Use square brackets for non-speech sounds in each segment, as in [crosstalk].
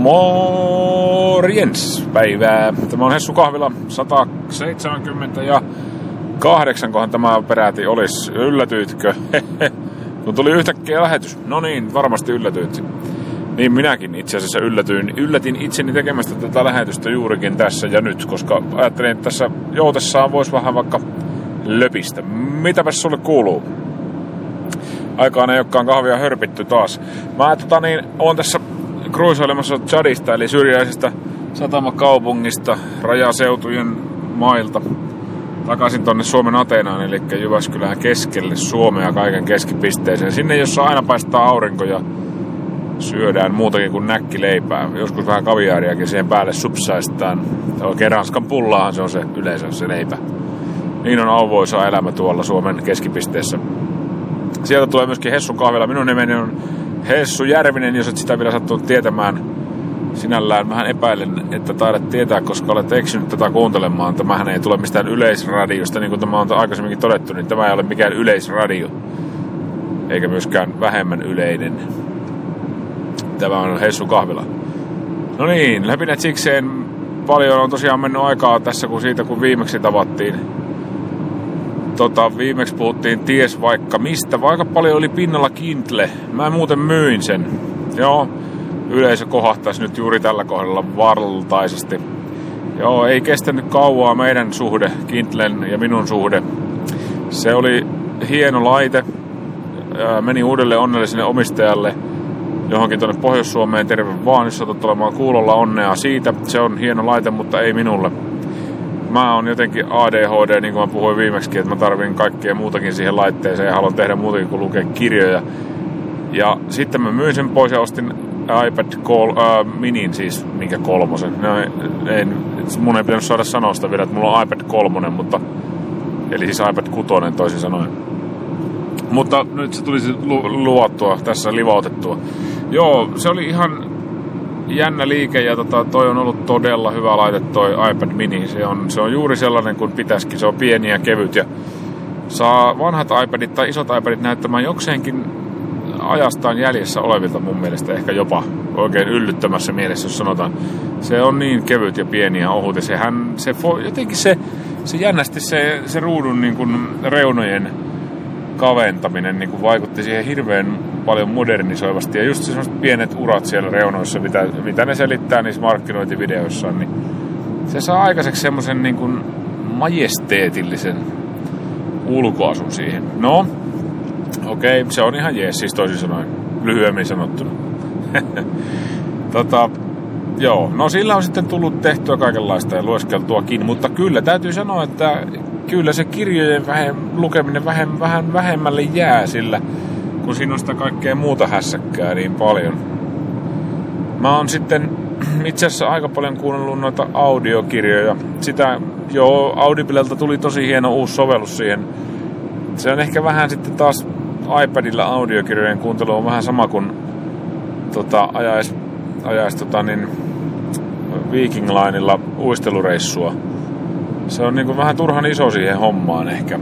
Morjens päivää. Tämä on Hessu Kahvila 170 ja kahdeksankohan tämä peräti olisi. Yllätyitkö? [laughs] Kun tuli yhtäkkiä lähetys. No niin, varmasti yllätyit. Niin minäkin itse asiassa yllätyin. Yllätin itseni tekemästä tätä lähetystä juurikin tässä ja nyt, koska ajattelin, että tässä joutessaan voisi vähän vaikka löpistä. Mitäpäs sulle kuuluu? Aikaan ei olekaan kahvia hörpitty taas. Mä tota niin, on tässä kruisailemassa Chadista, eli syrjäisestä satamakaupungista, rajaseutujen mailta, takaisin tonne Suomen Ateenaan, eli Jyväskylään keskelle Suomea kaiken keskipisteeseen. Sinne, jossa aina paistaa aurinko ja syödään muutakin kuin näkkileipää. Joskus vähän kaviaariakin siihen päälle supsaistaan. Oikein Ranskan pullaahan se on se yleensä se leipä. Niin on auvoisa elämä tuolla Suomen keskipisteessä. Sieltä tulee myöskin Hessun kahvila. Minun nimeni on Hessu Järvinen, jos et sitä vielä sattunut tietämään. Sinällään vähän epäilen, että taidat tietää, koska olet eksynyt tätä kuuntelemaan. Tämähän ei tule mistään yleisradiosta, niin kuin tämä on aikaisemminkin todettu, niin tämä ei ole mikään yleisradio. Eikä myöskään vähemmän yleinen. Tämä on Hessu Kahvila. No niin, läpinät sikseen paljon on tosiaan mennyt aikaa tässä kun siitä, kun viimeksi tavattiin tota, viimeksi puhuttiin ties vaikka mistä. Vaikka paljon oli pinnalla Kindle. Mä muuten myin sen. Joo, yleisö kohahtaisi nyt juuri tällä kohdalla valtaisesti. Joo, ei kestänyt kauaa meidän suhde, Kindlen ja minun suhde. Se oli hieno laite. Meni uudelle onnelliselle omistajalle johonkin tuonne Pohjois-Suomeen. Terve vaan, jos olemaan kuulolla onnea siitä. Se on hieno laite, mutta ei minulle mä oon jotenkin ADHD, niin kuin mä puhuin viimeksi, että mä tarvin kaikkea muutakin siihen laitteeseen ja haluan tehdä muutakin kuin lukea kirjoja. Ja sitten mä myin sen pois ja ostin iPad Col, äh, Minin siis, minkä kolmosen. No, en, mun ei pitänyt saada sanoa sitä vielä, että mulla on iPad kolmonen, mutta eli siis iPad kutonen toisin sanoen. Mutta nyt se tulisi lu- luvattua tässä livautettua. Joo, se oli ihan jännä liike ja tota, toi on ollut todella hyvä laite toi iPad mini. Se on, se on juuri sellainen kuin pitäisikin. Se on pieni ja kevyt ja saa vanhat iPadit tai isot iPadit näyttämään jokseenkin ajastaan jäljessä olevilta mun mielestä ehkä jopa oikein yllyttämässä mielessä, jos sanotaan. Se on niin kevyt ja pieni ja ohut ja sehän, se, jotenkin se, se jännästi se, se ruudun niin kuin reunojen kaventaminen niin kuin vaikutti siihen hirveän paljon modernisoivasti. Ja just sellaiset pienet urat siellä reunoissa, mitä, mitä ne selittää niissä markkinointivideoissaan, niin se saa aikaiseksi semmoisen niin kuin majesteetillisen ulkoasun siihen. No, okei, okay, se on ihan jees, siis toisin sanoen, lyhyemmin sanottuna. [laughs] tota, joo, no sillä on sitten tullut tehtyä kaikenlaista ja lueskeltuakin, mutta kyllä täytyy sanoa, että kyllä se kirjojen vähem, lukeminen vähän, vähän vähemmälle jää sillä, kun siinä on sitä kaikkea muuta hässäkkää niin paljon. Mä oon sitten [clears throat] itse asiassa aika paljon kuunnellut noita audiokirjoja. Sitä, joo, Audiblelta tuli tosi hieno uusi sovellus siihen. Se on ehkä vähän sitten taas iPadilla audiokirjojen kuuntelu on vähän sama kuin tota, ajais, ajais tota, niin, Viking Lineilla uistelureissua se on niin vähän turhan iso siihen hommaan ehkä.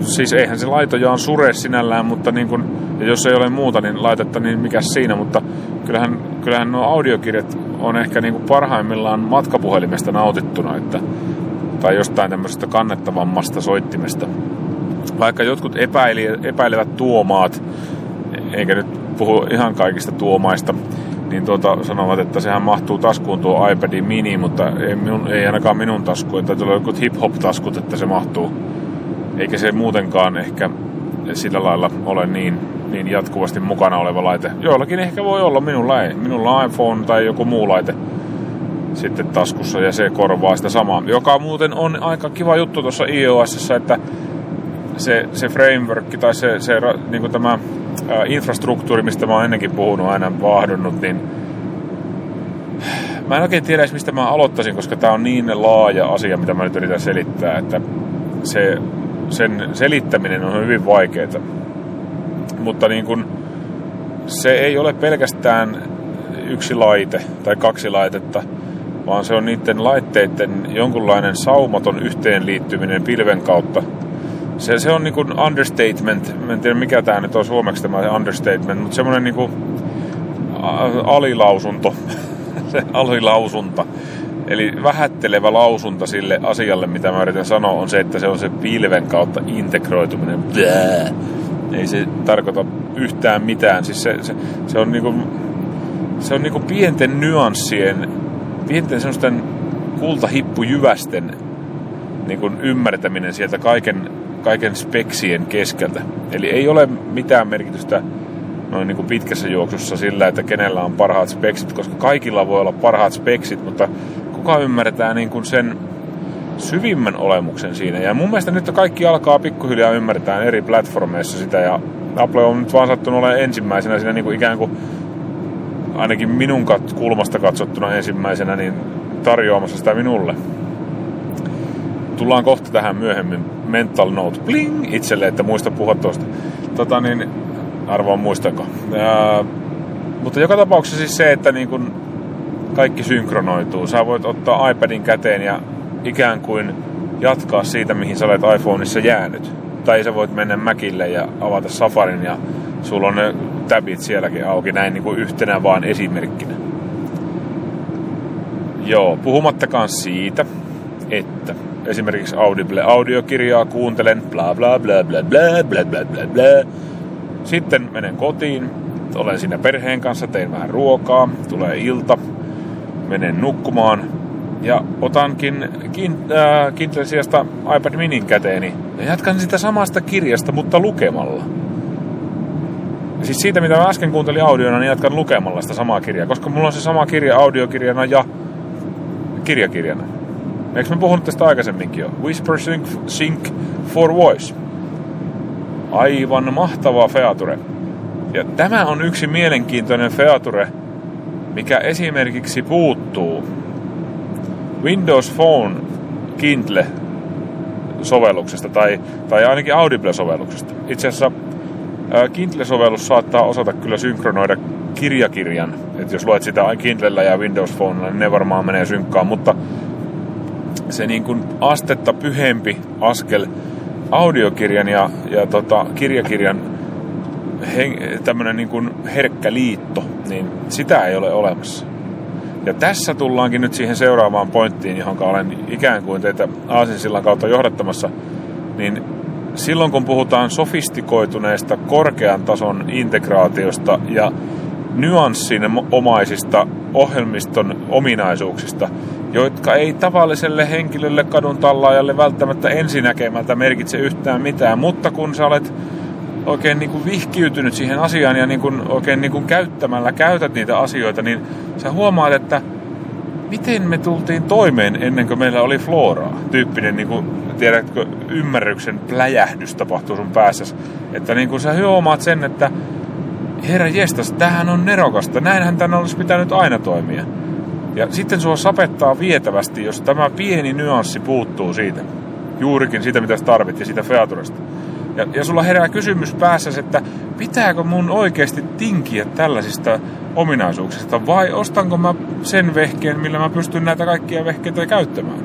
siis eihän se laitojaan sure sinällään, mutta niin kuin, ja jos ei ole muuta niin laitetta, niin mikä siinä, mutta kyllähän, kyllähän nuo audiokirjat on ehkä niin kuin parhaimmillaan matkapuhelimesta nautittuna, että, tai jostain tämmöisestä kannettavammasta soittimesta. Vaikka jotkut epäili, epäilevät tuomaat, eikä nyt puhu ihan kaikista tuomaista, niin tuota, sanovat, että sehän mahtuu taskuun tuo iPadin mini, mutta ei, minun, ei ainakaan minun taskuun, että tulee joku hip-hop-taskut, että se mahtuu. Eikä se muutenkaan ehkä sillä lailla ole niin, niin jatkuvasti mukana oleva laite. Joillakin ehkä voi olla, minulla ei. Minulla on iPhone tai joku muu laite sitten taskussa ja se korvaa sitä samaa. Joka muuten on aika kiva juttu tuossa iOS, että se, se framework tai se, se niin tämä infrastruktuuri, mistä mä oon ennenkin puhunut aina vaahdonnut, niin mä en oikein tiedä edes, mistä mä aloittaisin, koska tää on niin laaja asia, mitä mä nyt yritän selittää, että se, sen selittäminen on hyvin vaikeaa. Mutta niin kun, se ei ole pelkästään yksi laite tai kaksi laitetta, vaan se on niiden laitteiden jonkunlainen saumaton yhteenliittyminen pilven kautta – se, se on niinku understatement. Mä en tiedä mikä tämä nyt on suomeksi tämä understatement, mutta semmoinen niinku alilausunto [laughs] se alilausunta. Eli vähättelevä lausunta sille asialle, mitä mä yritän sanoa, on se, että se on se pilven kautta integroituminen. Blää. Ei se tarkoita yhtään mitään. Siis se, se, se on niinku, se on niinku pienten nyanssien, pienten semmoisten kultahippujyvästen niinku ymmärtäminen sieltä kaiken, kaiken speksien keskeltä. Eli ei ole mitään merkitystä noin niin kuin pitkässä juoksussa sillä, että kenellä on parhaat speksit, koska kaikilla voi olla parhaat speksit, mutta kuka ymmärtää niin kuin sen syvimmän olemuksen siinä. Ja mun mielestä nyt kaikki alkaa pikkuhiljaa ymmärtää eri platformeissa sitä, ja Apple on nyt vaan sattunut olemaan ensimmäisenä siinä niin kuin ikään kuin ainakin minun kulmasta katsottuna ensimmäisenä niin tarjoamassa sitä minulle. Tullaan kohta tähän myöhemmin. Mental note, bling, itselle, että muista puhua tuosta. Tota niin, arvoin muistanko. Ja, mutta joka tapauksessa siis se, että niin kun kaikki synkronoituu. Sä voit ottaa iPadin käteen ja ikään kuin jatkaa siitä, mihin sä olet iPhoneissa jäänyt. Tai sä voit mennä Macille ja avata Safarin ja sulla on ne tabit sielläkin auki näin niin kuin yhtenä vaan esimerkkinä. Joo, puhumattakaan siitä, että esimerkiksi Audible audiokirjaa kuuntelen, bla bla bla bla bla bla bla bla bla. Sitten menen kotiin, olen siinä perheen kanssa, tein vähän ruokaa, tulee ilta, menen nukkumaan ja otankin kin, äh, Kindlen sijasta iPad minin käteeni ja jatkan sitä samasta kirjasta, mutta lukemalla. Siis siitä, mitä mä äsken kuuntelin audiona, niin jatkan lukemalla sitä samaa kirjaa, koska mulla on se sama kirja audiokirjana ja kirjakirjana. Eikö me puhunut tästä aikaisemminkin jo? Whisper Sync, Sync for Voice. Aivan mahtava feature. Ja tämä on yksi mielenkiintoinen feature, mikä esimerkiksi puuttuu Windows Phone Kindle sovelluksesta tai, tai ainakin Audible-sovelluksesta. Itse asiassa Kindle-sovellus saattaa osata kyllä synkronoida kirjakirjan. Että jos luet sitä Kindlellä ja Windows Phonella, niin ne varmaan menee synkkaan, mutta se niin kuin astetta pyhempi askel audiokirjan ja, ja tota, kirjakirjan tämmöinen niin kuin herkkä liitto, niin sitä ei ole olemassa. Ja tässä tullaankin nyt siihen seuraavaan pointtiin, johon olen ikään kuin teitä Aasinsillan kautta johdattamassa, niin silloin kun puhutaan sofistikoituneesta korkean tason integraatiosta ja nyanssin omaisista ohjelmiston ominaisuuksista, jotka ei tavalliselle henkilölle kadun tallaajalle välttämättä ensinäkemältä merkitse yhtään mitään, mutta kun sä olet oikein niin kuin vihkiytynyt siihen asiaan ja niin kuin oikein niin kuin käyttämällä käytät niitä asioita, niin sä huomaat, että miten me tultiin toimeen ennen kuin meillä oli floraa. Tyyppinen, niin kuin, tiedätkö, ymmärryksen pläjähdys tapahtuu sun päässä. Että niin kuin sä huomaat sen, että herra jestas, tähän on nerokasta. Näinhän tänne olisi pitänyt aina toimia. Ja sitten sua sapettaa vietävästi, jos tämä pieni nyanssi puuttuu siitä. Juurikin siitä, mitä sä tarvit ja siitä featuresta. Ja, ja sulla herää kysymys päässä, että pitääkö mun oikeasti tinkiä tällaisista ominaisuuksista vai ostanko mä sen vehkeen, millä mä pystyn näitä kaikkia vehkeitä käyttämään.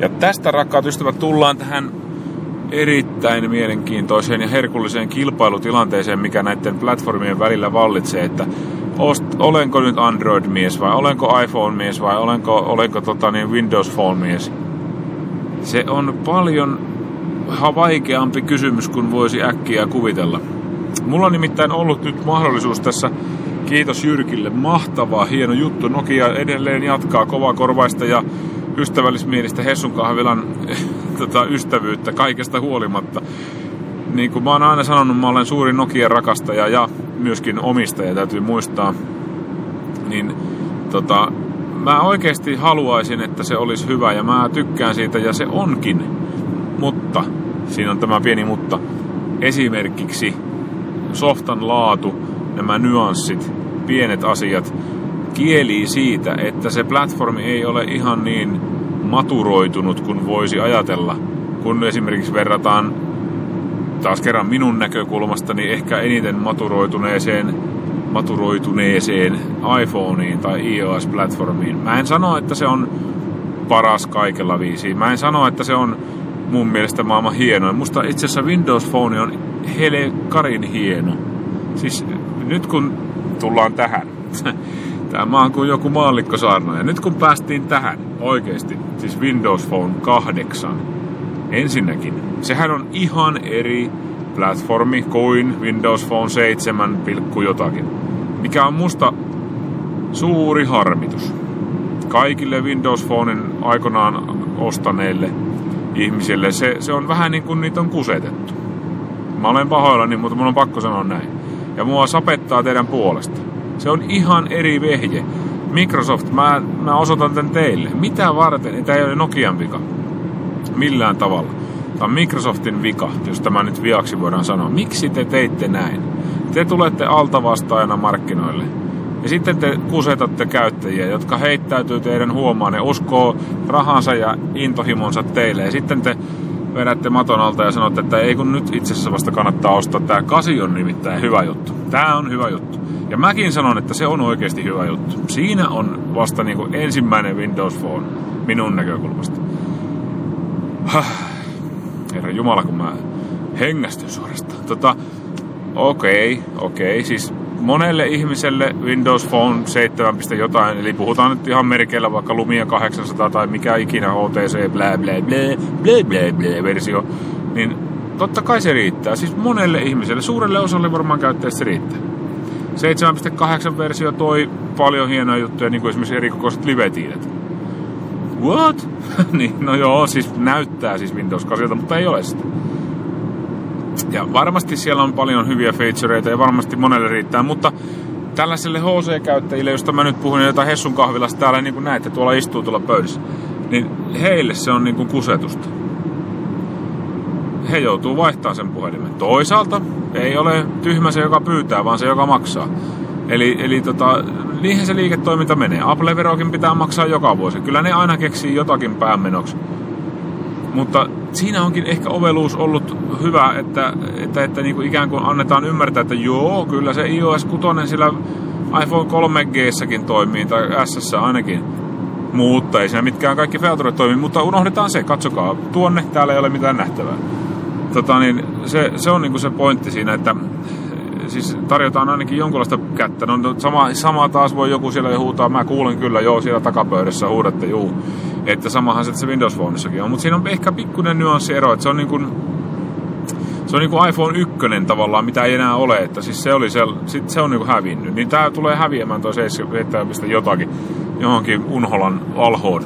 Ja tästä rakkaat ystävät tullaan tähän erittäin mielenkiintoiseen ja herkulliseen kilpailutilanteeseen, mikä näiden platformien välillä vallitsee, että ost, olenko nyt Android-mies vai olenko iPhone-mies vai olenko, olenko tota niin Windows Phone-mies. Se on paljon vaikeampi kysymys kuin voisi äkkiä kuvitella. Mulla on nimittäin ollut nyt mahdollisuus tässä, kiitos Jyrkille, mahtava, hieno juttu. Nokia edelleen jatkaa kovakorvaista ja ystävällismielistä Hessun kahvilan tota, ystävyyttä kaikesta huolimatta. Niin kuin mä oon aina sanonut, mä olen suuri Nokia rakastaja ja myöskin omistaja, täytyy muistaa. Niin tota, mä oikeasti haluaisin, että se olisi hyvä ja mä tykkään siitä ja se onkin. Mutta, siinä on tämä pieni mutta, esimerkiksi softan laatu, nämä nyanssit, pienet asiat, kielii siitä, että se platformi ei ole ihan niin maturoitunut kuin voisi ajatella, kun esimerkiksi verrataan taas kerran minun näkökulmastani ehkä eniten maturoituneeseen maturoituneeseen iPhoneen tai iOS-platformiin. Mä en sano, että se on paras kaikella viisi. Mä en sano, että se on mun mielestä maailman hienoin. Musta itse asiassa Windows Phone on hele karin hieno. Siis nyt kun tullaan tähän. [laughs] Tämä on kuin joku maallikko saarna. Ja nyt kun päästiin tähän oikeasti, siis Windows Phone 8, ensinnäkin, sehän on ihan eri platformi kuin Windows Phone 7, jotakin. Mikä on musta suuri harmitus. Kaikille Windows Phonein aikanaan ostaneille ihmisille se, se on vähän niin kuin niitä on kusetettu. Mä olen pahoillani, mutta mun on pakko sanoa näin. Ja mua sapettaa teidän puolesta. Se on ihan eri vehje. Microsoft, mä, mä osoitan tän teille. Mitä varten? Tämä ei ole Nokian vika. Millään tavalla. Tämä on Microsoftin vika, jos tämä nyt viaksi voidaan sanoa. Miksi te teitte näin? Te tulette altavastaajana markkinoille. Ja sitten te kusetatte käyttäjiä, jotka heittäytyy teidän huomaan. Ne uskoo rahansa ja intohimonsa teille. Ja sitten te vedätte maton alta ja sanotte, että ei kun nyt itse asiassa vasta kannattaa ostaa. Tämä kasi on nimittäin hyvä juttu. Tämä on hyvä juttu. Ja mäkin sanon, että se on oikeasti hyvä juttu. Siinä on vasta niin kuin ensimmäinen Windows Phone minun näkökulmasta. Herra Jumala, kun mä hengästyn suorastaan. Tota, okei, okay, okei. Okay. Siis monelle ihmiselle Windows Phone 7. jotain, eli puhutaan nyt ihan merkeillä vaikka Lumia 800 tai mikä ikinä HTC bla bla bla bla bla bla versio, niin totta kai se riittää. Siis monelle ihmiselle, suurelle osalle varmaan käyttäjistä se riittää. 7.8 versio toi paljon hienoja juttuja, niin kuin esimerkiksi erikokoiset live-tiilet. What? [laughs] niin, no joo, siis näyttää siis Windows 8, mutta ei ole sitä. Ja varmasti siellä on paljon hyviä featureita ja varmasti monelle riittää, mutta tällaiselle HC-käyttäjille, josta mä nyt puhun, jota Hessun kahvilassa täällä niin kuin näette, tuolla istuu tuolla pöydässä, niin heille se on niin kuin kusetusta. He joutuu vaihtamaan sen puhelimen. Toisaalta ei ole tyhmä se, joka pyytää, vaan se, joka maksaa. Eli, eli tota, niihin se liiketoiminta menee. Apple-verokin pitää maksaa joka vuosi. Kyllä ne aina keksii jotakin päämenoksi. Mutta siinä onkin ehkä oveluus ollut hyvä, että, että, että niin kuin ikään kuin annetaan ymmärtää, että joo, kyllä se iOS 6 sillä iPhone 3G-säkin toimii, tai S ainakin. Mutta ei siinä mitkään kaikki featuret toimii, mutta unohdetaan se, katsokaa, tuonne, täällä ei ole mitään nähtävää. Tota, niin se, se on niin se pointti siinä, että siis tarjotaan ainakin jonkunlaista kättä. No, no sama, sama taas voi joku siellä huutaa, mä kuulen kyllä, joo, siellä takapöydässä huudatte, juu. Että samahan se Windows Phoneissakin on. Mutta siinä on ehkä pikkuinen nyanssiero, että se on niin kuin, se on niin kuin iPhone 1 tavallaan, mitä ei enää ole, että siis se, oli se, sit se on niin kuin hävinnyt. Niin tää tulee häviämään toi 7 jotakin johonkin Unholan alhoon.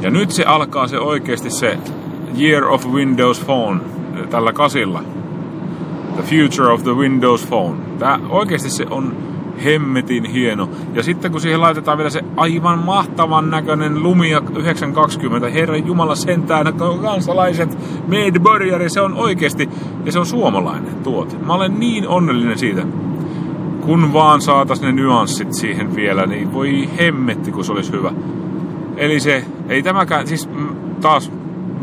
Ja nyt se alkaa se oikeasti se Year of Windows Phone tällä kasilla The Future of the Windows Phone. Tää oikeasti se on hemmetin hieno. Ja sitten kun siihen laitetaan vielä se aivan mahtavan näköinen Lumia 920, herra jumala sentään, kansalaiset, made burgeri, se on oikeasti, ja se on suomalainen tuote. Mä olen niin onnellinen siitä. Kun vaan saatas ne nyanssit siihen vielä, niin voi hemmetti, kun se olisi hyvä. Eli se, ei tämäkään, siis mm, taas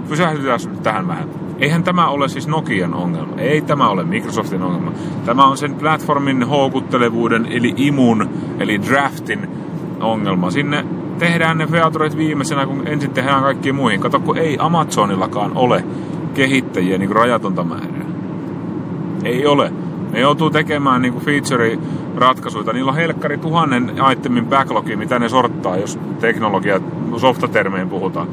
pysähdytään tähän vähän Eihän tämä ole siis Nokian ongelma. Ei tämä ole Microsoftin ongelma. Tämä on sen platformin houkuttelevuuden, eli imun, eli draftin ongelma. Sinne tehdään ne featuret viimeisenä, kun ensin tehdään kaikkiin muihin. Kato, kun ei Amazonillakaan ole kehittäjiä niin rajatonta määrää. Ei ole. Ne joutuu tekemään niin feature-ratkaisuja. Niillä on helkkari tuhannen itemin backlogi, mitä ne sorttaa, jos teknologia, softatermeen puhutaan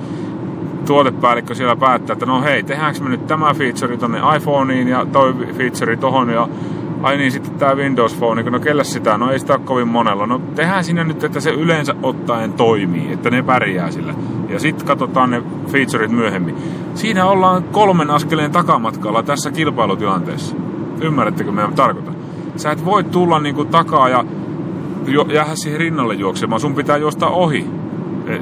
tuotepäällikkö siellä päättää, että no hei, tehdäänkö me nyt tämä feature tonne iPhoneiin ja toi feature tohon ja ai niin sitten tämä Windows Phone, no kelle sitä, no ei sitä ole kovin monella. No tehdään sinne nyt, että se yleensä ottaen toimii, että ne pärjää sillä. Ja sitten katsotaan ne featureit myöhemmin. Siinä ollaan kolmen askeleen takamatkalla tässä kilpailutilanteessa. Ymmärrättekö, mitä tarkoitan? Sä et voi tulla niinku takaa ja jäädä siihen rinnalle juoksemaan. Sun pitää juosta ohi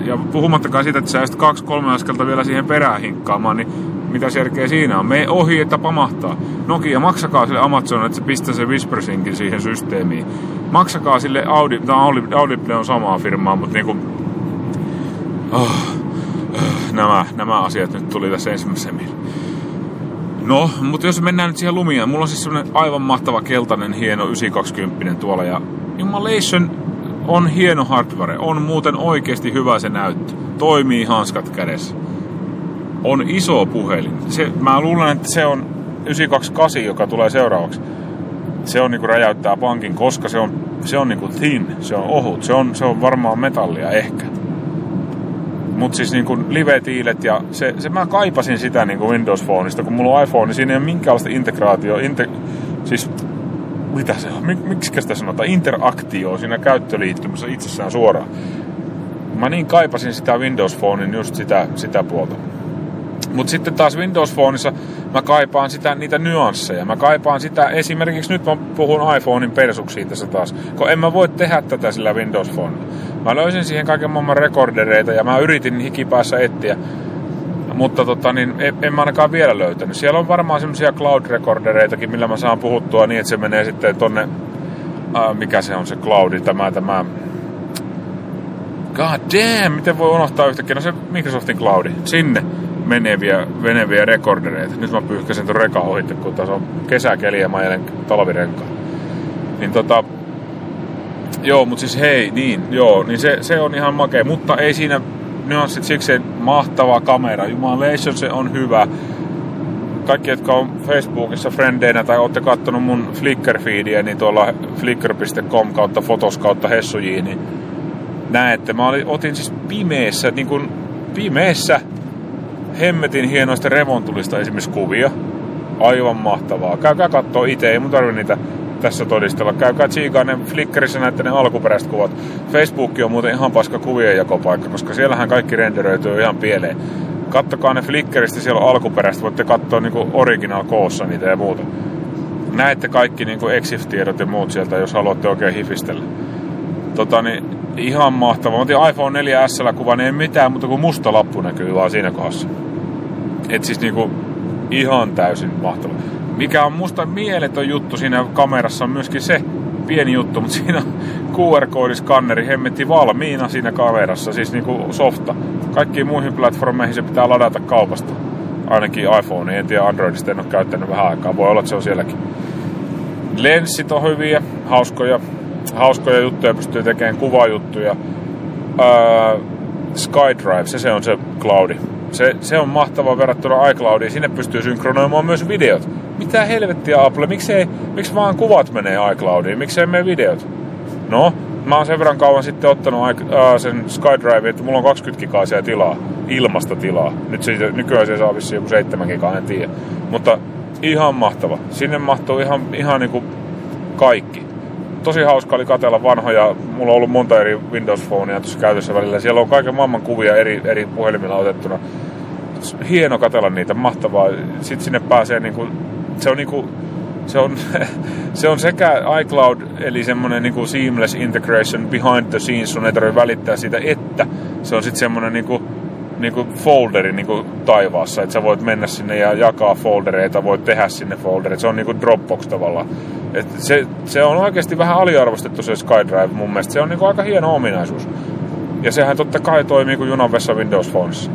ja puhumattakaan siitä, että sä kaksi kolme askelta vielä siihen perään hinkkaamaan, niin mitä järkeä siinä on? Me ohi, että pamahtaa. Nokia, maksakaa sille Amazon, että se pistää se Whispersinkin siihen systeemiin. Maksakaa sille Audi, tämä Audi, Audible on samaa firmaa, mutta niinku... Oh, oh, nämä, nämä asiat nyt tuli tässä ensimmäisessä mieleen. No, mutta jos mennään nyt siihen lumia, mulla on siis semmonen aivan mahtava keltainen hieno 920 tuolla ja Immolation on hieno hardware, on muuten oikeasti hyvä se näyttö. Toimii hanskat kädessä. On iso puhelin. Se, mä luulen, että se on 928, joka tulee seuraavaksi. se on niinku räjäyttää pankin, koska se on, se on niinku thin, se on ohut, se on, se on varmaan metallia ehkä. Mutta siis niinku live-tiilet ja se, se mä kaipasin sitä niinku Windows Phoneista, kun mulla on iPhone, niin siinä ei ole minkäänlaista integraatio, inte, siis mitä se on, Mik, miksi sitä sanotaan, interaktio siinä käyttöliittymässä itsessään suoraan. Mä niin kaipasin sitä Windows Phonein just sitä, sitä puolta. Mutta sitten taas Windows Phoneissa mä kaipaan sitä, niitä nyansseja. Mä kaipaan sitä, esimerkiksi nyt mä puhun iPhonein persuksiin tässä taas, kun en mä voi tehdä tätä sillä Windows Phonella. Mä löysin siihen kaiken maailman rekordereita ja mä yritin hikipäässä etsiä, mutta tota, niin en, en mä ainakaan vielä löytänyt. Siellä on varmaan semmoisia cloud-rekordereitakin, millä mä saan puhuttua niin, että se menee sitten tonne, äh, mikä se on se cloudi, tämä, tämä, God damn, miten voi unohtaa yhtäkkiä, no se Microsoftin cloudi, sinne meneviä, meneviä rekordereita. Nyt mä pyyhkäsen ton rekan ohitte, kun tässä on kesäkeli ja mä ajelen talvirenkaan. Niin tota, joo, mutta siis hei, niin, joo, niin se, se on ihan makea, mutta ei siinä nyanssit siksi mahtava kamera. Jumalation se on hyvä. Kaikki, jotka on Facebookissa frendeinä tai olette kattonut mun Flickr-feediä, niin tuolla flickr.com kautta fotos kautta hessujiin, niin näette. Mä olin, otin siis pimeessä, niin kuin pimeessä hemmetin hienoista revontulista esimerkiksi kuvia. Aivan mahtavaa. Käykää kattoo itse, ei mun tarvi niitä tässä todistella. Käykää tsiikaa ne Flickrissä näette ne alkuperäiset kuvat. Facebook on muuten ihan paska kuvien jakopaikka, koska siellähän kaikki renderöityy ihan pieleen. Kattokaa ne Flickristä, siellä alkuperäistä, voitte katsoa niinku original koossa niitä ja muuta. Näette kaikki niinku EXIF-tiedot ja muut sieltä, jos haluatte oikein hifistellä. Tota, niin ihan mahtavaa. Mä otin iPhone 4S kuva, niin ei mitään, mutta kun musta lappu näkyy vaan siinä kohdassa. Et siis niinku ihan täysin mahtava. Mikä on musta mieletön juttu siinä kamerassa on myöskin se pieni juttu, mutta siinä QR-koodiskanneri hemmetti valmiina siinä kamerassa, siis niinku softa. Kaikkiin muihin platformeihin se pitää ladata kaupasta. Ainakin iPhone, en tiedä Androidista, en ole käyttänyt vähän aikaa, voi olla, että se on sielläkin. Lenssit on hyviä, hauskoja, hauskoja juttuja, pystyy tekemään kuvajuttuja. Öö, SkyDrive, se, se on se cloudi. Se, se on mahtavaa verrattuna iCloudiin. Sinne pystyy synkronoimaan myös videot. Mitä helvettiä Apple, miksei, miksi vaan kuvat menee iCloudiin, miksei mene videot? No, mä oon sen verran kauan sitten ottanut äh, sen SkyDrive, että mulla on 20 gigaa tilaa, ilmasta tilaa. Nyt se, nykyään se saa vissiin joku 7 gigaa, en tiedä. Mutta ihan mahtava. Sinne mahtuu ihan, ihan niinku kaikki tosi hauska oli katella vanhoja. Mulla on ollut monta eri Windows Phonea tuossa käytössä välillä. Siellä on kaiken maailman kuvia eri, eri puhelimilla otettuna. Hieno katella niitä, mahtavaa. Sitten sinne pääsee niinku, se on niinku, se on, [laughs] se on sekä iCloud, eli semmoinen niinku seamless integration behind the scenes, sun ei tarvitse välittää siitä, että se on sitten semmoinen niinku, niinku folderi niinku taivaassa, että sä voit mennä sinne ja jakaa foldereita, voit tehdä sinne foldereita. Se on niinku Dropbox tavallaan. Et se, se on oikeasti vähän aliarvostettu se SkyDrive mun mielestä. Se on niinku aika hieno ominaisuus. Ja sehän totta kai toimii kuin junanvessa Windows Phoneissa.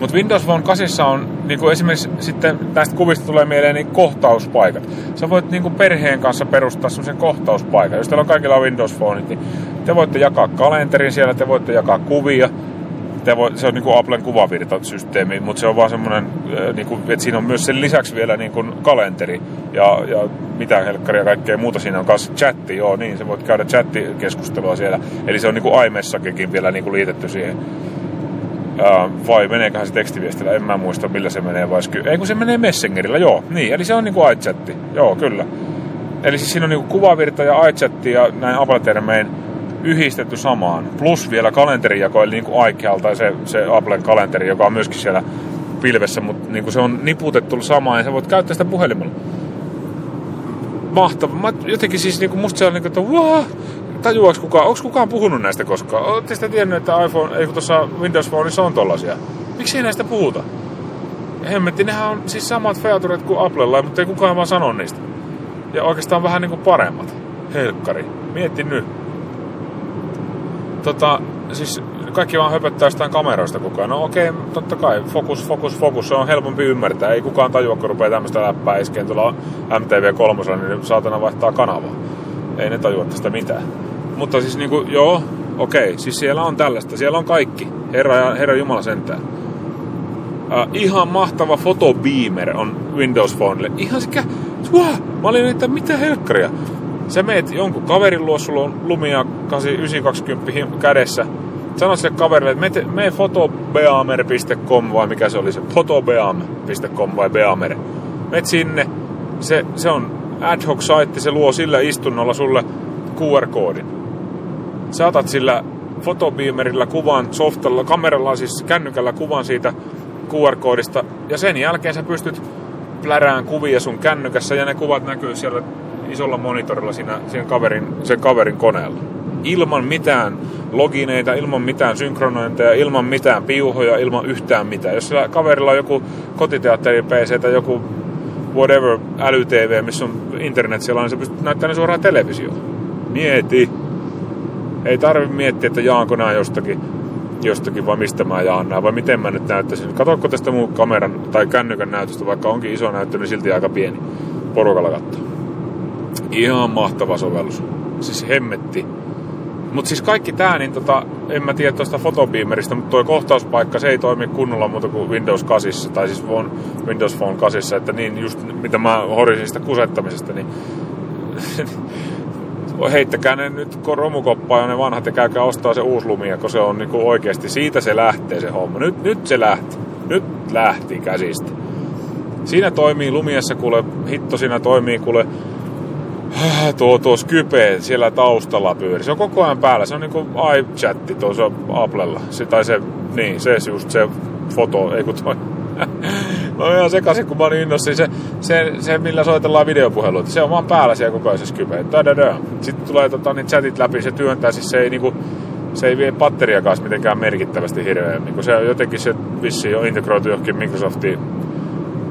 Mutta Windows Phone 8 on niinku esimerkiksi sitten näistä kuvista tulee mieleen niin kohtauspaikat. Sä voit niinku perheen kanssa perustaa semmoisen kohtauspaikan. Jos teillä on kaikilla Windows Phoneit, niin te voitte jakaa kalenterin siellä, te voitte jakaa kuvia, te voi, se on niin kuin Applen kuvavirtasysteemi, mutta se on vaan semmoinen, niin kuin, että siinä on myös sen lisäksi vielä niin kuin kalenteri ja, ja mitä helkkaria kaikkea muuta siinä on kanssa chatti, joo niin, se voit käydä chattikeskustelua siellä, eli se on niin kuin vielä niin kuin liitetty siihen. Vai meneeköhän se tekstiviestillä, en mä muista millä se menee, vai ky- ei kun se menee Messengerillä, joo, niin, eli se on niin kuin iChatti, joo, kyllä. Eli siis siinä on niin kuin kuvavirta ja iChatti ja näin Apple-termein yhdistetty samaan. Plus vielä kalenterijako, eli niin kuin iCal se, se Applen kalenteri, joka on myöskin siellä pilvessä, mutta niin kuin se on niputettu samaan ja sä voit käyttää sitä puhelimella. Mahtavaa. Mä jotenkin siis niin kuin musta se on niin kuin, että wow, tajuaks kukaan, onko kukaan puhunut näistä koskaan? Olette sitä tiennyt, että iPhone, ei kun tuossa Windows Phoneissa on tollasia. Miksi ei näistä puhuta? Hemmetti, nehän on siis samat featuret kuin Applella, mutta ei kukaan vaan sano niistä. Ja oikeastaan vähän niin kuin paremmat. Helkkari. Mietti nyt tota, siis kaikki vaan höpöttää jostain kameroista koko ajan. No okei, okay, totta kai, fokus, fokus, fokus, se on helpompi ymmärtää. Ei kukaan tajua, kun rupeaa tämmöistä läppää iskeen tuolla MTV3, niin saatana vaihtaa kanavaa. Ei ne tajua tästä mitään. Mutta siis niinku, joo, okei, okay, siis siellä on tällaista, siellä on kaikki. Herra, herra Jumala sentään. Uh, ihan mahtava fotobeamer on Windows Phonelle. Ihan sekä Wah! Mä olin, että mitä helkkaria. Sä meet jonkun kaverin luo, sulla on lumia 920 kädessä. Sano sille kaverille, että mene fotobeamer.com vai mikä se oli se, fotobeam.com vai beamer. Meet sinne, se, se on ad hoc saitti, se luo sillä istunnolla sulle QR-koodin. Sä otat sillä fotobeamerilla kuvan, softalla, kameralla siis kännykällä kuvan siitä QR-koodista ja sen jälkeen sä pystyt plärään kuvia sun kännykässä ja ne kuvat näkyy siellä isolla monitorilla siinä, siinä kaverin, sen kaverin koneella. Ilman mitään logineita, ilman mitään synkronointeja, ilman mitään piuhoja, ilman yhtään mitään. Jos sillä kaverilla on joku kotiteatteri PC tai joku whatever äly-TV, missä on internet siellä, niin se pystyt näyttämään suoraan televisioon. Mieti. Ei tarvi miettiä, että jaanko nämä jostakin, jostakin vai mistä mä jaan nämä, vai miten mä nyt näyttäisin. Katokko tästä mun kameran tai kännykän näytöstä, vaikka onkin iso näyttö, niin silti aika pieni. Porukalla katsoa. Ihan mahtava sovellus. Siis hemmetti. Mutta siis kaikki tää, niin tota, en mä tiedä tuosta fotobeamerista, mutta tuo kohtauspaikka, se ei toimi kunnolla muuta kuin Windows 8, tai siis Windows Phone 8, että niin just mitä mä horisin sitä kusettamisesta, niin [laughs] heittäkää ne nyt romukoppaa ja ne vanhat ja käykää ostaa se uusi lumia, kun se on niinku oikeasti, siitä se lähtee se homma. Nyt, nyt se lähti. Nyt lähti käsistä. Siinä toimii lumiessa, kuule, hitto siinä toimii, kuule, [laughs] tuo, tuo Skype siellä taustalla pyöri. Se on koko ajan päällä. Se on niinku iChatti tuossa Applella. Se, tai se, niin, se just se foto, ei kun toi. [laughs] mä oon ihan sekaisin, kun mä olin innossa. Se, se, se, millä soitellaan videopuheluita, se on vaan päällä siellä koko ajan se Skype. Sitten tulee tota, niin chatit läpi, se työntää, siis se ei niinku, se ei vie batteria kanssa mitenkään merkittävästi hirveän. Niin se on jotenkin se vissi on integroitu johonkin Microsoftin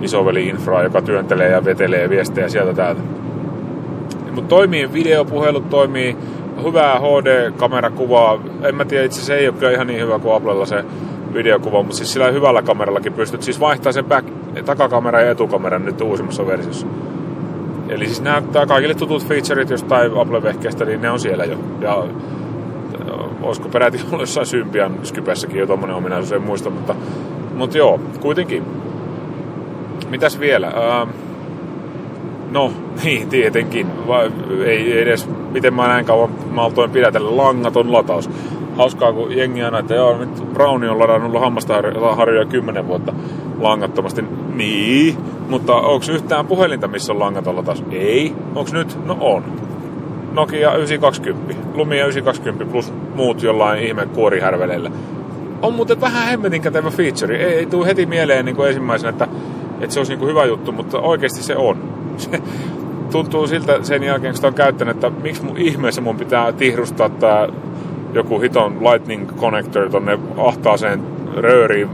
isoveli-infraa, joka työntelee ja vetelee viestejä sieltä täältä. Mutta toimii videopuhelut, toimii hyvää HD-kamerakuvaa. En mä tiedä, itse asiassa ei ole kyllä ihan niin hyvä kuin Applella se videokuva, mutta siis sillä hyvällä kamerallakin pystyt siis vaihtamaan sen back, takakamera ja etukameran nyt uusimmassa versiossa. Eli siis näyttää kaikille tutut featureit jostain Apple-vehkeestä, niin ne on siellä jo. Ja olisiko peräti [laughs] ollut jossain Symbian Skypessäkin jo tommonen ominaisuus, en muista, mutta, mutta joo, kuitenkin. Mitäs vielä? Ähm, No, [laughs] niin, tietenkin. Vai, ei edes, miten mä näin kauan maltoin pidätellä langaton lataus. Hauskaa, kun jengi aina, että joo, nyt Browni on ladannut hammastarharjoja kymmenen vuotta langattomasti. Niin, mutta onko yhtään puhelinta, missä on langaton lataus? Ei. Onko nyt? No on. Nokia 920, Lumia 920 plus muut jollain ihme kuorihärveleillä. On muuten vähän hemmetin kätevä feature. Ei, ei tule heti mieleen niin kuin ensimmäisenä, että, että se olisi niin kuin hyvä juttu, mutta oikeasti se on tuntuu siltä sen jälkeen, kun sitä on käyttänyt, että miksi mun ihmeessä mun pitää tihrustaa tää joku hiton lightning connector tonne ahtaaseen rööriin.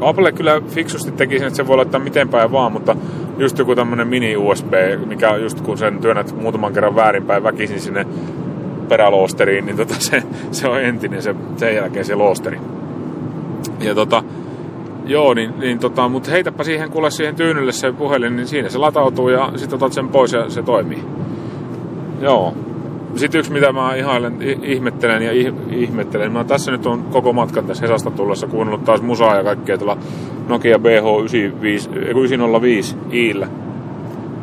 Apple kyllä fiksusti teki sen, että se voi laittaa miten päin vaan, mutta just joku tämmönen mini USB, mikä just kun sen työnnät muutaman kerran väärinpäin väkisin sinne peräloosteriin, niin tota se, se on entinen se, sen jälkeen se loosteri. Ja tota, Joo, niin, niin tota, mutta heitäpä siihen kuule siihen tyynylle se puhelin, niin siinä se latautuu ja sitten otat sen pois ja se toimii. Joo. Sitten yksi, mitä mä ihailen, ihmettelen ja ihmettelen. Mä tässä nyt on koko matkan tässä Hesasta tullessa kuunnellut taas musaa ja kaikkea tuolla Nokia BH905 iillä.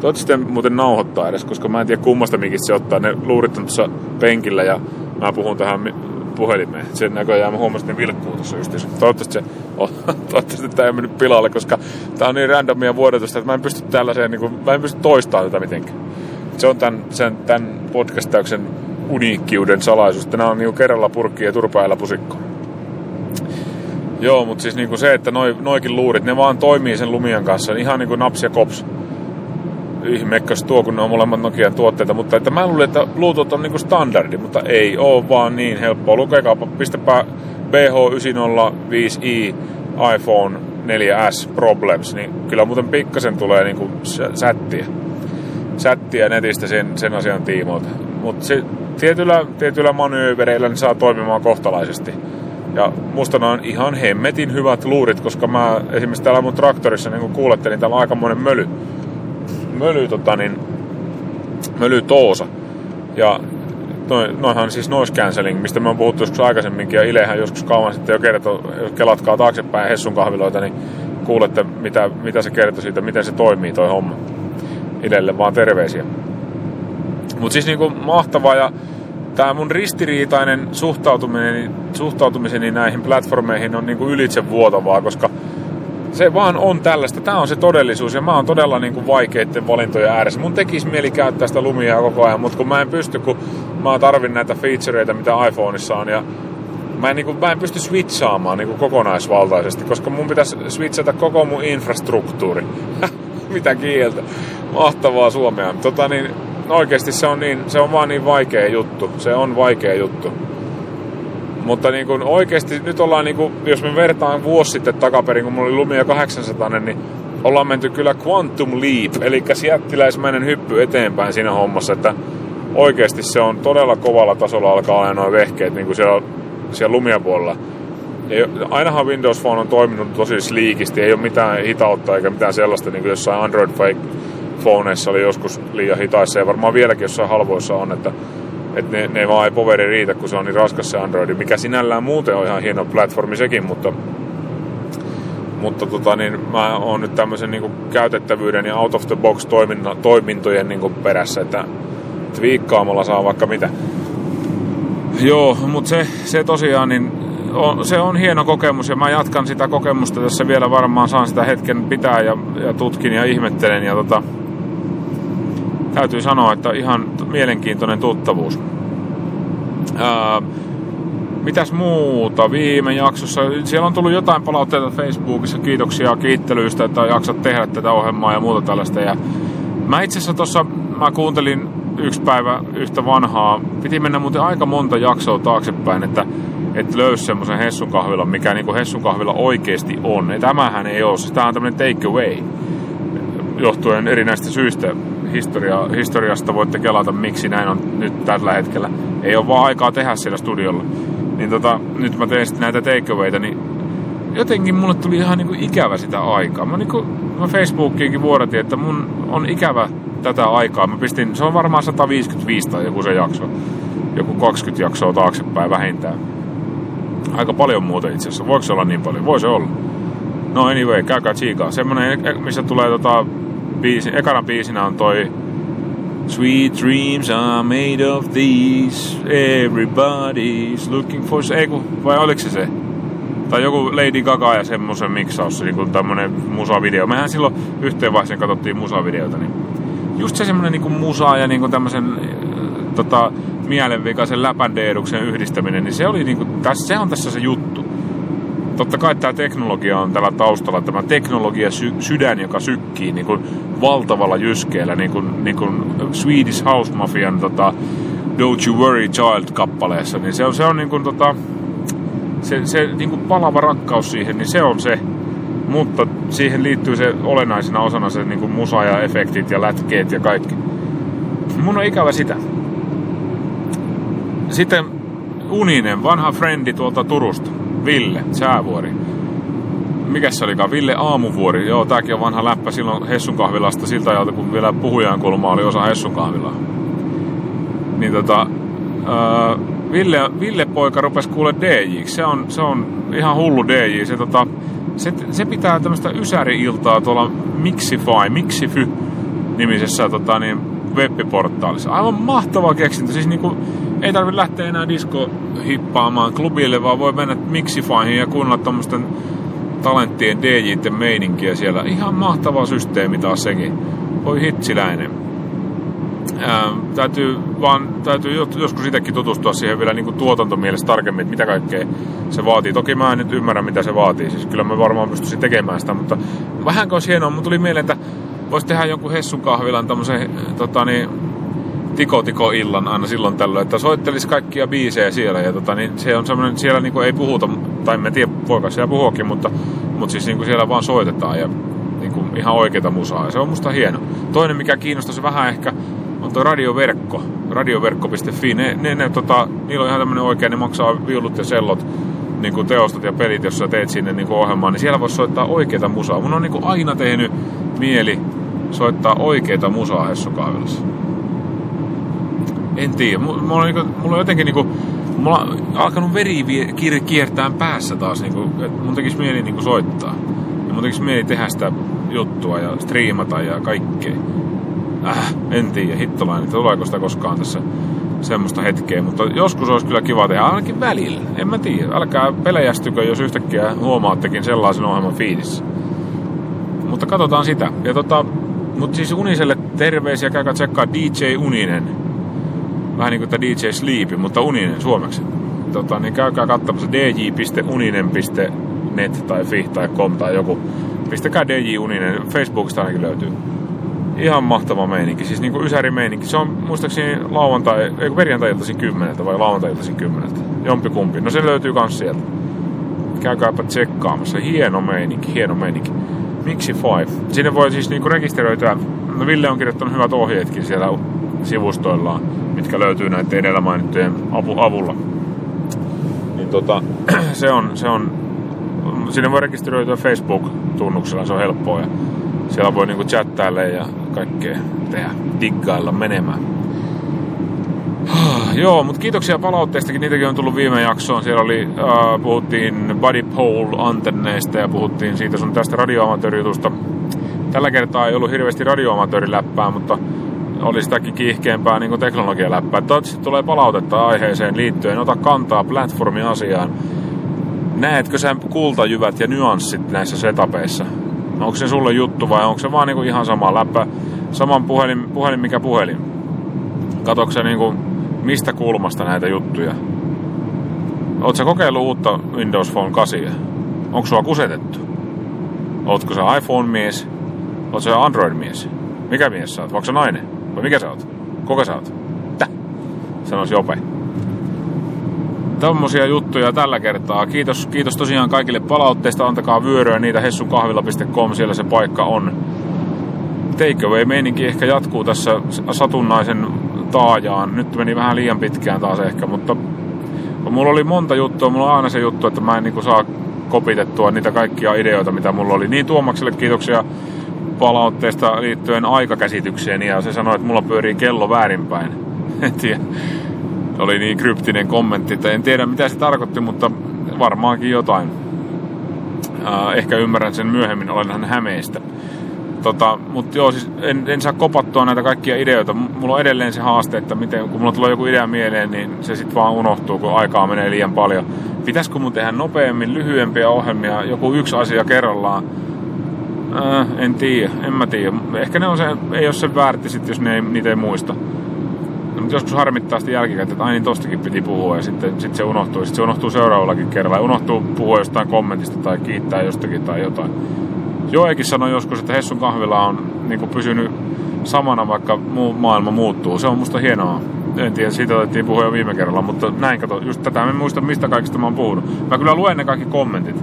Toivottavasti muuten nauhoittaa edes, koska mä en tiedä kummasta mikistä se ottaa. Ne luurit on tuossa penkillä ja mä puhun tähän puhelimeen. Sen näköjään mä huomasin, että ne vilkkuu tuossa justiinsa. Toivottavasti, se, oh, toivottavasti tämä ei mennyt pilalle, koska tämä on niin randomia vuodetusta, että mä en pysty tällaiseen, niin kuin, mä en pysty toistamaan tätä mitenkään. Se on tämän, sen, tämän podcastauksen uniikkiuden salaisuus, että nämä on niin kerralla purkki ja turpailla pusikko. Joo, mutta siis niin kuin se, että noi, noikin luurit, ne vaan toimii sen lumian kanssa, ihan niin kuin naps ja kops ihmeekkös tuo, kun ne on molemmat Nokian tuotteita, mutta että mä luulen, että Bluetooth on niinku standardi, mutta ei ole vaan niin helppoa. Lukekaapa, pistäpä BH905i iPhone 4S Problems, niin kyllä muuten pikkasen tulee niinku sättiä. Sättiä netistä sen, sen asian tiimoilta. Mutta tietyllä, tietyllä manöövereillä ne saa toimimaan kohtalaisesti. Ja musta ne on ihan hemmetin hyvät luurit, koska mä esimerkiksi täällä mun traktorissa, niin kuin kuulette, niin täällä on aikamoinen möly möly, tota, niin, möly toosa. Ja noi, noihan siis noise cancelling, mistä me on puhuttu joskus aikaisemminkin, ja Ilehän joskus kauan sitten jo kertoi, jos kelatkaa taaksepäin Hessun kahviloita, niin kuulette, mitä, mitä se kertoi siitä, miten se toimii toi homma. Idelle vaan terveisiä. Mutta siis niinku mahtavaa ja tämä mun ristiriitainen suhtautuminen, suhtautumiseni näihin platformeihin on niinku ylitse vuotavaa, koska se vaan on tällaista. Tämä on se todellisuus ja mä oon todella niin kuin vaikeiden valintojen ääressä. Mun tekisi mieli käyttää sitä lumia koko ajan, mutta kun mä en pysty, kun mä tarvin näitä featureita, mitä iPhoneissa on ja mä en, niin kuin, mä en pysty switchaamaan niin kuin kokonaisvaltaisesti, koska mun pitäisi switchata koko mun infrastruktuuri. [laughs] mitä kieltä. Mahtavaa suomea. Tota niin, oikeasti se on, niin, se on vaan niin vaikea juttu. Se on vaikea juttu. Mutta niin kuin oikeasti nyt ollaan, niin kuin, jos me vertaan vuosi sitten takaperin, kun mulla oli Lumia 800, niin ollaan menty kyllä Quantum Leap, eli jättiläismäinen hyppy eteenpäin siinä hommassa, että oikeasti se on todella kovalla tasolla alkaa olla noin vehkeet niin kuin siellä, siellä Lumia puolella. Ei, ainahan Windows Phone on toiminut tosi sliikisti, ei ole mitään hitautta eikä mitään sellaista, niin kuin jossain Android Fake phoneissa oli joskus liian hitaissa ja varmaan vieläkin jossain halvoissa on, että että ne, ne vaan ei poveri riitä, kun se on niin raskas se Android, mikä sinällään muuten on ihan hieno platformi sekin, mutta mutta tota, niin mä oon nyt tämmöisen niin käytettävyyden ja out of the box toimintojen niin perässä, että viikkaamalla saa vaikka mitä. Joo, mutta se, se tosiaan, niin on, se on hieno kokemus ja mä jatkan sitä kokemusta tässä vielä varmaan, saan sitä hetken pitää ja, ja tutkin ja ihmettelen ja tota, täytyy sanoa, että ihan mielenkiintoinen tuttavuus. Ää, mitäs muuta viime jaksossa? Siellä on tullut jotain palautteita Facebookissa, kiitoksia kiittelyistä, että jaksat tehdä tätä ohjelmaa ja muuta tällaista. Ja mä itse asiassa tuossa, mä kuuntelin yksi päivä yhtä vanhaa, piti mennä muuten aika monta jaksoa taaksepäin, että että löysi semmoisen Hessun kahvilan, mikä niinku Hessun kahvila oikeasti on. Ja tämähän ei ole, siis on tämmöinen take away, johtuen erinäistä syistä historia, historiasta voitte kelata, miksi näin on nyt tällä hetkellä. Ei ole vaan aikaa tehdä siellä studiolla. Niin tota, nyt mä teen sitten näitä takeawayta, niin jotenkin mulle tuli ihan niinku ikävä sitä aikaa. Mä, niinku, mä Facebookiinkin vuodatin, että mun on ikävä tätä aikaa. Mä pistin, se on varmaan 155 tai joku se jakso. Joku 20 jaksoa taaksepäin vähintään. Aika paljon muuta itse asiassa. Voiko se olla niin paljon? Voi se olla. No anyway, käykää tsiikaa. Semmonen, missä tulee tota, biisi, ekana biisinä on toi Sweet dreams are made of these, everybody's looking for... Ei kun, vai oliko se se? Tai joku Lady Gaga ja semmoisen miksaus, niin kuin tämmönen musavideo. Mehän silloin yhteen vaiheeseen katsottiin musavideota, niin just se semmonen niin kuin musa ja niin kuin tämmösen tota, mielenvikaisen läpändeeduksen yhdistäminen, niin se oli niin kuin, tässä, se on tässä se juttu totta kai tämä teknologia on tällä taustalla, tämä teknologia sy- sydän, joka sykkii niin kuin valtavalla jyskeellä, niin kuin, niin kuin Swedish House Mafian tota, Don't You Worry Child-kappaleessa, niin se on, se on niin kuin, tota, se, se niin kuin palava rakkaus siihen, niin se on se. Mutta siihen liittyy se olennaisena osana se niin kuin musa ja efektit ja lätkeet ja kaikki. Mun on ikävä sitä. Sitten Uninen, vanha frendi tuolta Turusta Ville Säävuori. Mikäs se olikaan? Ville Aamuvuori. Joo, tääkin on vanha läppä silloin Hessun kahvilasta siltä ajalta, kun vielä puhujan kulma oli osa Hessun kahvilaa. Niin tota, ää, Ville, Ville poika rupesi kuule DJ. Se on, se on ihan hullu DJ. Se, tota, se, se pitää tämmöistä ysäri-iltaa tuolla Mixify, Mixify nimisessä tota, niin, webbiportaalissa. Aivan mahtava keksintö. Siis niinku, ei tarvitse lähteä enää disko hippaamaan klubille, vaan voi mennä Mixifyhin ja kuunnella tuommoisten talenttien DJten meininkiä siellä. Ihan mahtava systeemi taas sekin. Voi hitsiläinen. Ää, täytyy vaan, täytyy joskus itsekin tutustua siihen vielä niin tuotantomielessä tarkemmin, että mitä kaikkea se vaatii. Toki mä en nyt ymmärrä, mitä se vaatii. Siis kyllä mä varmaan pystyisin tekemään sitä, mutta vähän olisi hienoa. Mun tuli mieleen, että voisi tehdä jonkun Hessun kahvilan tämmöisen tota, niin, tiko-tiko-illan aina silloin tällöin, että soittelisi kaikkia biisejä siellä. Ja tota, niin se on semmoinen, siellä niinku ei puhuta, tai en tiedä, voiko siellä puhuakin, mutta, mutta siis niinku siellä vaan soitetaan ja niinku ihan oikeita musaa. Ja se on musta hieno. Toinen, mikä kiinnostaisi vähän ehkä, on tuo radioverkko, radioverkko.fi. Ne, ne, ne, tota, niillä on ihan tämmöinen oikein, ne maksaa viulut ja sellot, niin kuin teostot ja pelit, jos sä teet sinne niin ohjelmaan, niin siellä voisi soittaa oikeita musaa. Mun on niin kuin aina tehnyt mieli soittaa oikeita musaa Hessu en tiedä. Mulla on, niinku, mulla on jotenkin niinku, mulla on alkanut veri kiertää päässä taas, niinku, että mun tekisi mieli niinku soittaa. Ja mun tekisi mieli tehdä sitä juttua ja striimata ja kaikkea. Äh, en tiedä, hittolainen, tuleeko sitä koskaan tässä semmoista hetkeä, mutta joskus olisi kyllä kiva tehdä ainakin välillä. En mä tiedä, älkää pelejästykö, jos yhtäkkiä huomaattekin sellaisen ohjelman fiidissä. Mutta katsotaan sitä. Ja tota, mutta siis Uniselle terveisiä, käykää tsekkaa DJ Uninen. Vähän niin kuin DJ Sleepy, mutta Uninen suomeksi. Tota, niin käykää katsomassa dj.uninen.net tai fi tai com tai joku. Pistäkää DJ Uninen, Facebookista ainakin löytyy. Ihan mahtava meininki, siis niinku ysäri meininki. Se on muistaakseni lauantai, ei perjantai kymmeneltä vai lauantai kymmeneltä. Jompikumpi. No se löytyy kans sieltä. Käykääpä tsekkaamassa. Hieno meininki, hieno meininki. Miksi Five? Sinne voi siis niinku rekisteröityä. No Ville on kirjoittanut hyvät ohjeetkin siellä sivustoillaan, mitkä löytyy näiden edellä mainittujen apu, avulla. Niin tota, [clears throat] se on, se on, sinne voi rekisteröityä Facebook-tunnuksella, se on helppoa. Ja siellä voi niinku chattailla ja kaikkea tehdä, diggailla menemään. [sighs] Joo, mutta kiitoksia palautteistakin, niitäkin on tullut viime jaksoon. Siellä oli, äh, puhuttiin body pole antenneista ja puhuttiin siitä sun tästä radioamatöörijutusta. Tällä kertaa ei ollut hirveästi radioamatööriläppää, mutta oli sitäkin kiihkeämpää niin teknologialäppää. Toivottavasti tulee palautetta aiheeseen liittyen. Ota kantaa platformin asiaan. Näetkö sä kultajyvät ja nyanssit näissä setapeissa? Onko se sulle juttu vai onko se vaan niin ihan sama läppä? Saman puhelin, puhelin mikä puhelin? Katokse sä niin mistä kulmasta näitä juttuja? Oletko sä kokeillut uutta Windows Phone 8? Onko sua kusetettu? Ootko sä iPhone-mies? Ootko sä Android-mies? Mikä mies sä oot? Sä nainen? Vai mikä sä oot? Kuka sä oot? Täh? Sanois Jope. Tämmöisiä juttuja tällä kertaa. Kiitos, kiitos tosiaan kaikille palautteista. Antakaa vyöryä niitä hessunkahvila.com. Siellä se paikka on. Takeaway meininki ehkä jatkuu tässä satunnaisen taajaan. Nyt meni vähän liian pitkään taas ehkä, mutta mulla oli monta juttua. Mulla on aina se juttu, että mä en niin saa kopitettua niitä kaikkia ideoita, mitä mulla oli. Niin Tuomakselle kiitoksia palautteesta liittyen aikakäsitykseen ja se sanoi, että mulla pyörii kello väärinpäin. [laughs] Tiedä. Oli niin kryptinen kommentti, että en tiedä mitä se tarkoitti, mutta varmaankin jotain. ehkä ymmärrän sen myöhemmin, olenhan hämeistä. Tota, mutta joo, siis en, en, saa kopattua näitä kaikkia ideoita. Mulla on edelleen se haaste, että miten, kun mulla tulee joku idea mieleen, niin se sitten vaan unohtuu, kun aikaa menee liian paljon. Pitäisikö mun tehdä nopeammin, lyhyempiä ohjelmia, joku yksi asia kerrallaan? Äh, en tiedä, en mä tiedä. Ehkä ne on se, ei ole se väärti sit, jos ne ei, niitä ei muista. No, mutta joskus harmittaa sitten jälkikäteen, että ai niin tostakin piti puhua ja sitten sit se unohtuu. Sitten se unohtuu seuraavallakin kerralla ja unohtuu puhua jostain kommentista tai kiittää jostakin tai jotain. Joekin sanoi joskus, että Hessun kahvila on niin kuin pysynyt samana, vaikka muu maailma muuttuu. Se on musta hienoa. En tiedä, siitä otettiin puhua jo viime kerralla, mutta näin kato, just tätä en muista, mistä kaikista mä oon puhunut. Mä kyllä luen ne kaikki kommentit.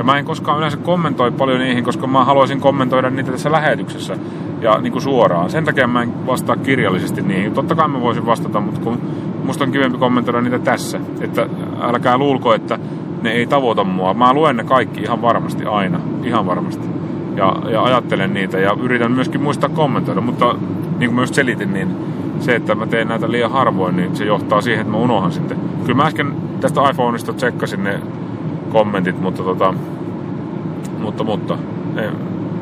Ja mä en koskaan yleensä kommentoi paljon niihin, koska mä haluaisin kommentoida niitä tässä lähetyksessä ja niin kuin suoraan. Sen takia mä en vastaa kirjallisesti niihin. Totta kai mä voisin vastata, mutta kun musta on kivempi kommentoida niitä tässä. Että älkää luulko, että ne ei tavoita mua. Mä luen ne kaikki ihan varmasti aina. Ihan varmasti ja, ja ajattelen niitä ja yritän myöskin muistaa kommentoida, mutta niin kuin myös selitin, niin se, että mä teen näitä liian harvoin, niin se johtaa siihen, että mä unohan sitten. Kyllä mä äsken tästä iPhoneista tsekkasin ne kommentit, mutta tota, mutta, mutta ei,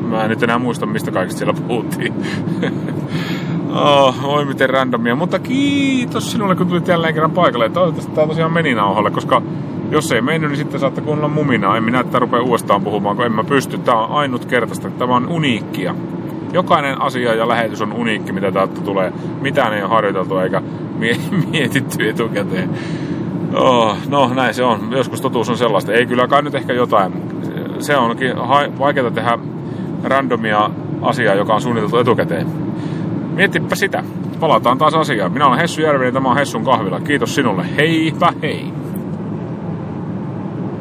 mä en nyt enää muista, mistä kaikista siellä puhuttiin. [laughs] oh, oi miten randomia, mutta kiitos sinulle, kun tulit jälleen kerran paikalle. Toivottavasti tämä tosiaan meni nauhalle, koska jos ei mennyt, niin sitten saatte kuunnella muminaa. En minä tätä rupea uudestaan puhumaan, kun en mä pysty. Tämä on ainutkertaista. Tämä on uniikkia. Jokainen asia ja lähetys on uniikki, mitä täältä tulee. Mitään ei ole harjoiteltu eikä [laughs] mietitty etukäteen. Oh, no näin se on. Joskus totuus on sellaista. Ei kyllä kai nyt ehkä jotain. Se onkin vaikeaa tehdä randomia asiaa, joka on suunniteltu etukäteen. Miettipä sitä. Palataan taas asiaan. Minä olen Hessu Järvinen, tämä on Hessun kahvila. Kiitos sinulle. Heipä hei!